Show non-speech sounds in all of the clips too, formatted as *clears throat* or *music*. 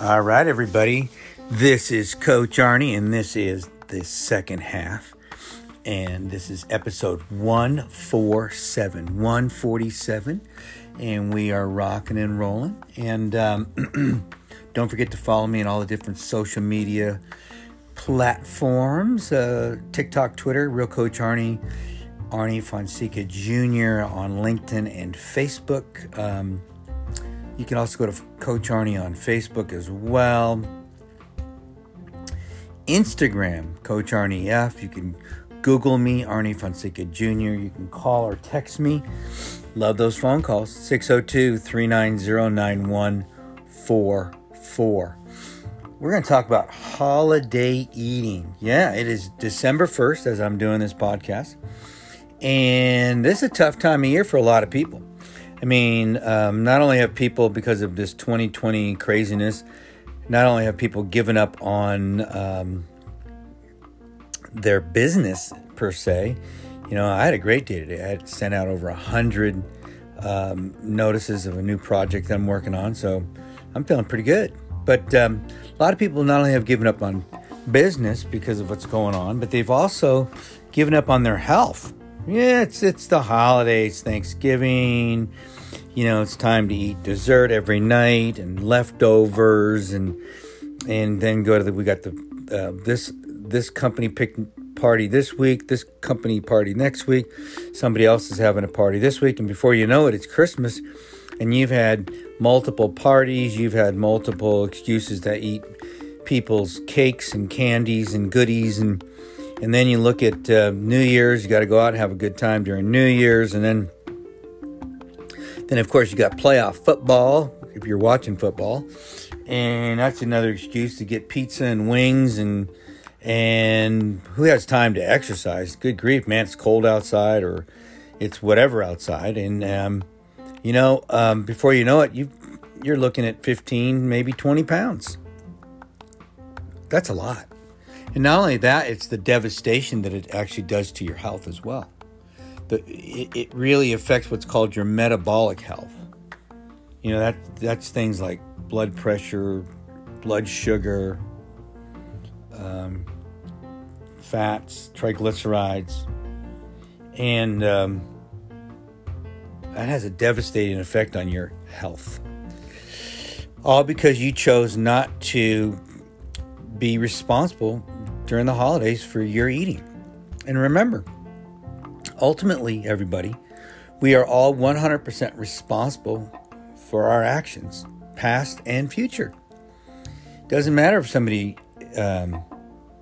All right, everybody. This is Coach Arnie, and this is the second half. And this is episode 147. 147. And we are rocking and rolling. And um, *clears throat* don't forget to follow me on all the different social media platforms uh, TikTok, Twitter, Real Coach Arnie, Arnie Fonseca Jr. on LinkedIn and Facebook. Um, you can also go to Coach Arnie on Facebook as well. Instagram, Coach Arnie F. You can Google me, Arnie Fonseca Jr. You can call or text me. Love those phone calls. 602 390 9144. We're going to talk about holiday eating. Yeah, it is December 1st as I'm doing this podcast. And this is a tough time of year for a lot of people. I mean, um, not only have people, because of this 2020 craziness, not only have people given up on um, their business per se. You know, I had a great day today. I had sent out over a hundred um, notices of a new project that I'm working on, so I'm feeling pretty good. But um, a lot of people not only have given up on business because of what's going on, but they've also given up on their health. Yeah, it's it's the holidays, Thanksgiving. You know, it's time to eat dessert every night and leftovers, and and then go to the. We got the uh, this this company pick party this week, this company party next week. Somebody else is having a party this week, and before you know it, it's Christmas, and you've had multiple parties. You've had multiple excuses to eat people's cakes and candies and goodies and and then you look at uh, New Year's. You got to go out and have a good time during New Year's, and then then of course you got playoff football if you're watching football, and that's another excuse to get pizza and wings and and who has time to exercise? Good grief, man! It's cold outside, or it's whatever outside, and um, you know um, before you know it, you you're looking at 15, maybe 20 pounds. That's a lot. And not only that, it's the devastation that it actually does to your health as well. The, it, it really affects what's called your metabolic health. You know, that that's things like blood pressure, blood sugar, um, fats, triglycerides, and um, that has a devastating effect on your health. All because you chose not to be responsible during the holidays for your eating. And remember, ultimately, everybody, we are all 100% responsible for our actions, past and future. Doesn't matter if somebody um,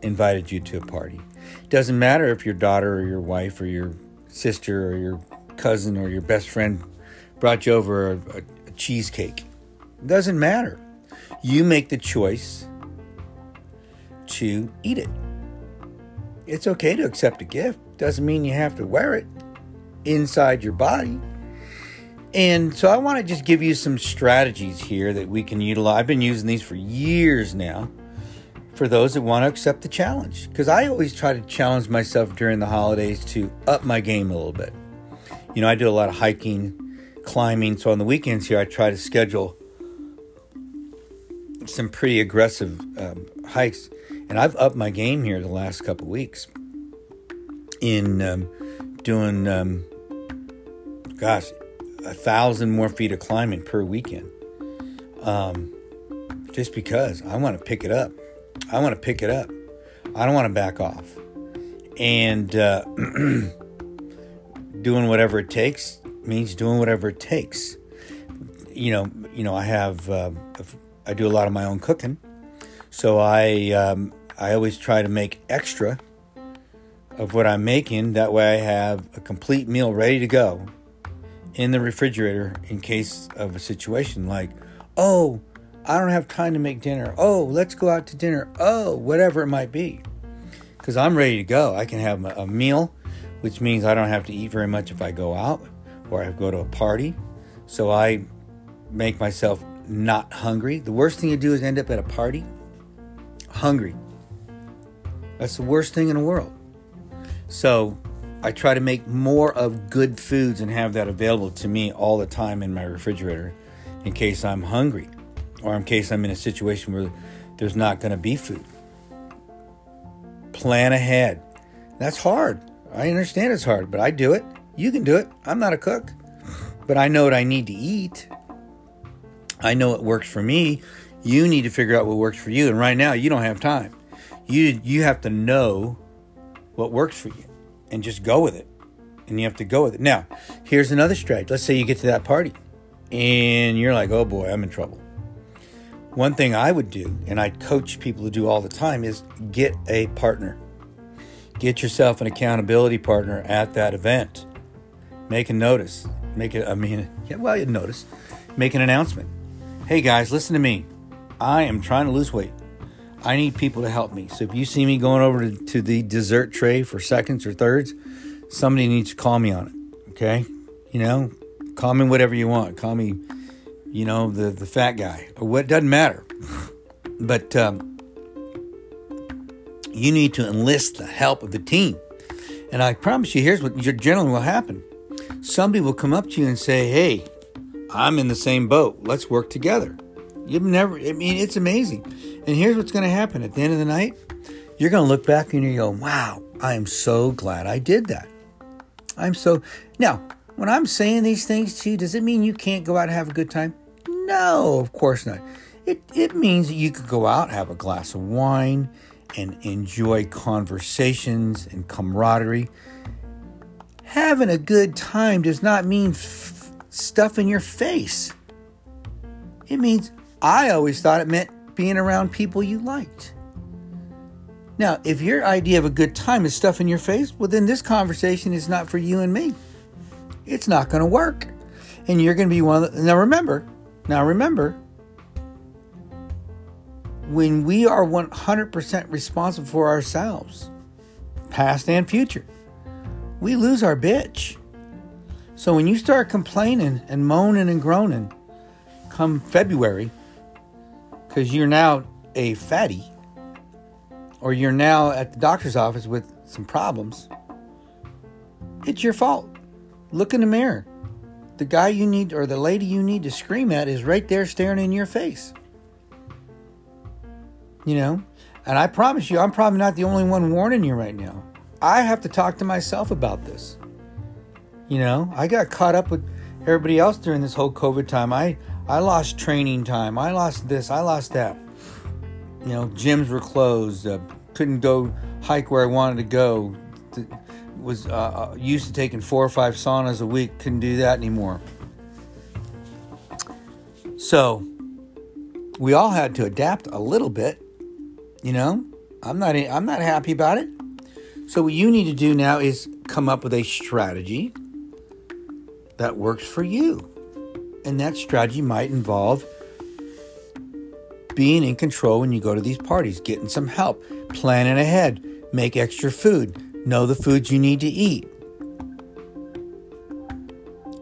invited you to a party. Doesn't matter if your daughter or your wife or your sister or your cousin or your best friend brought you over a, a, a cheesecake. Doesn't matter. You make the choice to eat it. It's okay to accept a gift, doesn't mean you have to wear it inside your body. And so I want to just give you some strategies here that we can utilize. I've been using these for years now for those that want to accept the challenge. Because I always try to challenge myself during the holidays to up my game a little bit. You know, I do a lot of hiking, climbing. So on the weekends here, I try to schedule some pretty aggressive um, hikes and I've upped my game here the last couple weeks in um, doing, um, gosh, a thousand more feet of climbing per weekend. Um, just because I want to pick it up. I want to pick it up. I don't want to back off. And uh, *clears throat* doing whatever it takes means doing whatever it takes. You know, you know, I have uh, I do a lot of my own cooking, so I um, I always try to make extra of what I'm making. That way, I have a complete meal ready to go in the refrigerator in case of a situation like, oh, I don't have time to make dinner. Oh, let's go out to dinner. Oh, whatever it might be. Because I'm ready to go. I can have a meal, which means I don't have to eat very much if I go out or I go to a party. So I make myself not hungry. The worst thing you do is end up at a party hungry. That's the worst thing in the world. So I try to make more of good foods and have that available to me all the time in my refrigerator in case I'm hungry. or in case I'm in a situation where there's not going to be food. Plan ahead. That's hard. I understand it's hard, but I do it. You can do it. I'm not a cook, but I know what I need to eat. I know it works for me. You need to figure out what works for you. And right now, you don't have time. You you have to know what works for you and just go with it. And you have to go with it. Now, here's another strategy. Let's say you get to that party and you're like, "Oh boy, I'm in trouble." One thing I would do, and I coach people to do all the time, is get a partner. Get yourself an accountability partner at that event. Make a notice. Make it, I mean, *laughs* yeah, well, you notice. Make an announcement. Hey guys, listen to me. I am trying to lose weight. I need people to help me. So if you see me going over to, the dessert tray for seconds or thirds, somebody needs to call me on it. Okay? You know, call me whatever you want. Call me you know, the, the fat guy, or what doesn't matter. *laughs* But um, you need to enlist the help of the team. And I promise you, here's what generally will happen somebody will come up to you and say, Hey, I'm in the same boat. Let's work together. You've never, I mean, it's amazing. And here's what's going to happen at the end of the night you're going to look back and you go, Wow, I am so glad I did that. I'm so. Now, when I'm saying these things to you, does it mean you can't go out and have a good time? No, of course not. It, it means that you could go out, have a glass of wine, and enjoy conversations and camaraderie. Having a good time does not mean f- stuff in your face. It means, I always thought it meant being around people you liked. Now, if your idea of a good time is stuff in your face, well, then this conversation is not for you and me. It's not going to work. And you're going to be one of the. Now, remember, now remember, when we are 100% responsible for ourselves, past and future, we lose our bitch. So when you start complaining and moaning and groaning come February, because you're now a fatty, or you're now at the doctor's office with some problems, it's your fault. Look in the mirror the guy you need or the lady you need to scream at is right there staring in your face. You know? And I promise you, I'm probably not the only one warning you right now. I have to talk to myself about this. You know, I got caught up with everybody else during this whole COVID time. I I lost training time. I lost this. I lost that. You know, gyms were closed. Uh, couldn't go hike where I wanted to go was uh, uh, used to taking four or five saunas a week couldn't do that anymore. So we all had to adapt a little bit. You know, I'm not I'm not happy about it. So what you need to do now is come up with a strategy that works for you. And that strategy might involve being in control when you go to these parties, getting some help, planning ahead, make extra food, Know the foods you need to eat.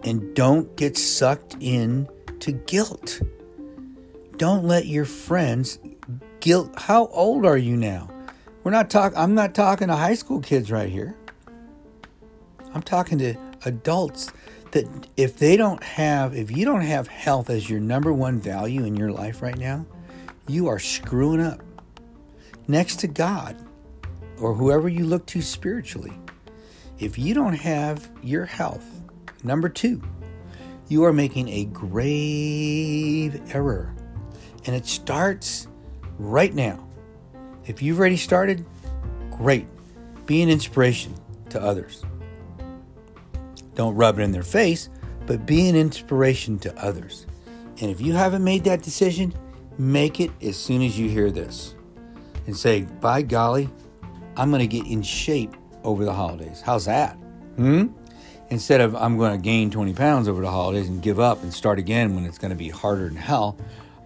And don't get sucked in to guilt. Don't let your friends guilt. How old are you now? We're not talking I'm not talking to high school kids right here. I'm talking to adults that if they don't have if you don't have health as your number one value in your life right now, you are screwing up. Next to God, or whoever you look to spiritually, if you don't have your health, number two, you are making a grave error. And it starts right now. If you've already started, great. Be an inspiration to others. Don't rub it in their face, but be an inspiration to others. And if you haven't made that decision, make it as soon as you hear this and say, by golly, I'm going to get in shape over the holidays. How's that? Hmm? Instead of I'm going to gain 20 pounds over the holidays and give up and start again when it's going to be harder than hell,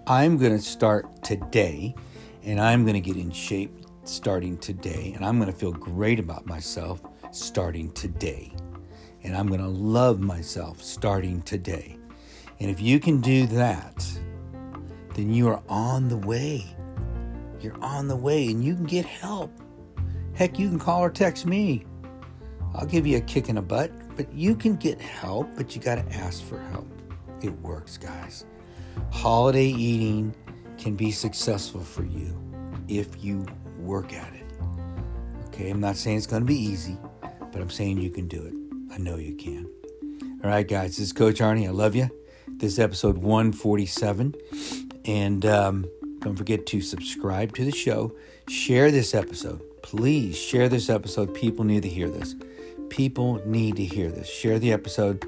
I'm going to start today and I'm going to get in shape starting today and I'm going to feel great about myself starting today. And I'm going to love myself starting today. And if you can do that, then you are on the way. You're on the way and you can get help. Heck, you can call or text me. I'll give you a kick in the butt, but you can get help, but you got to ask for help. It works, guys. Holiday eating can be successful for you if you work at it. Okay, I'm not saying it's going to be easy, but I'm saying you can do it. I know you can. All right, guys, this is Coach Arnie. I love you. This is episode 147. And um, don't forget to subscribe to the show. Share this episode. Please share this episode. People need to hear this. People need to hear this. Share the episode.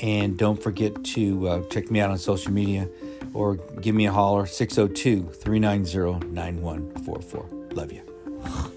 And don't forget to uh, check me out on social media or give me a holler 602 390 9144. Love you.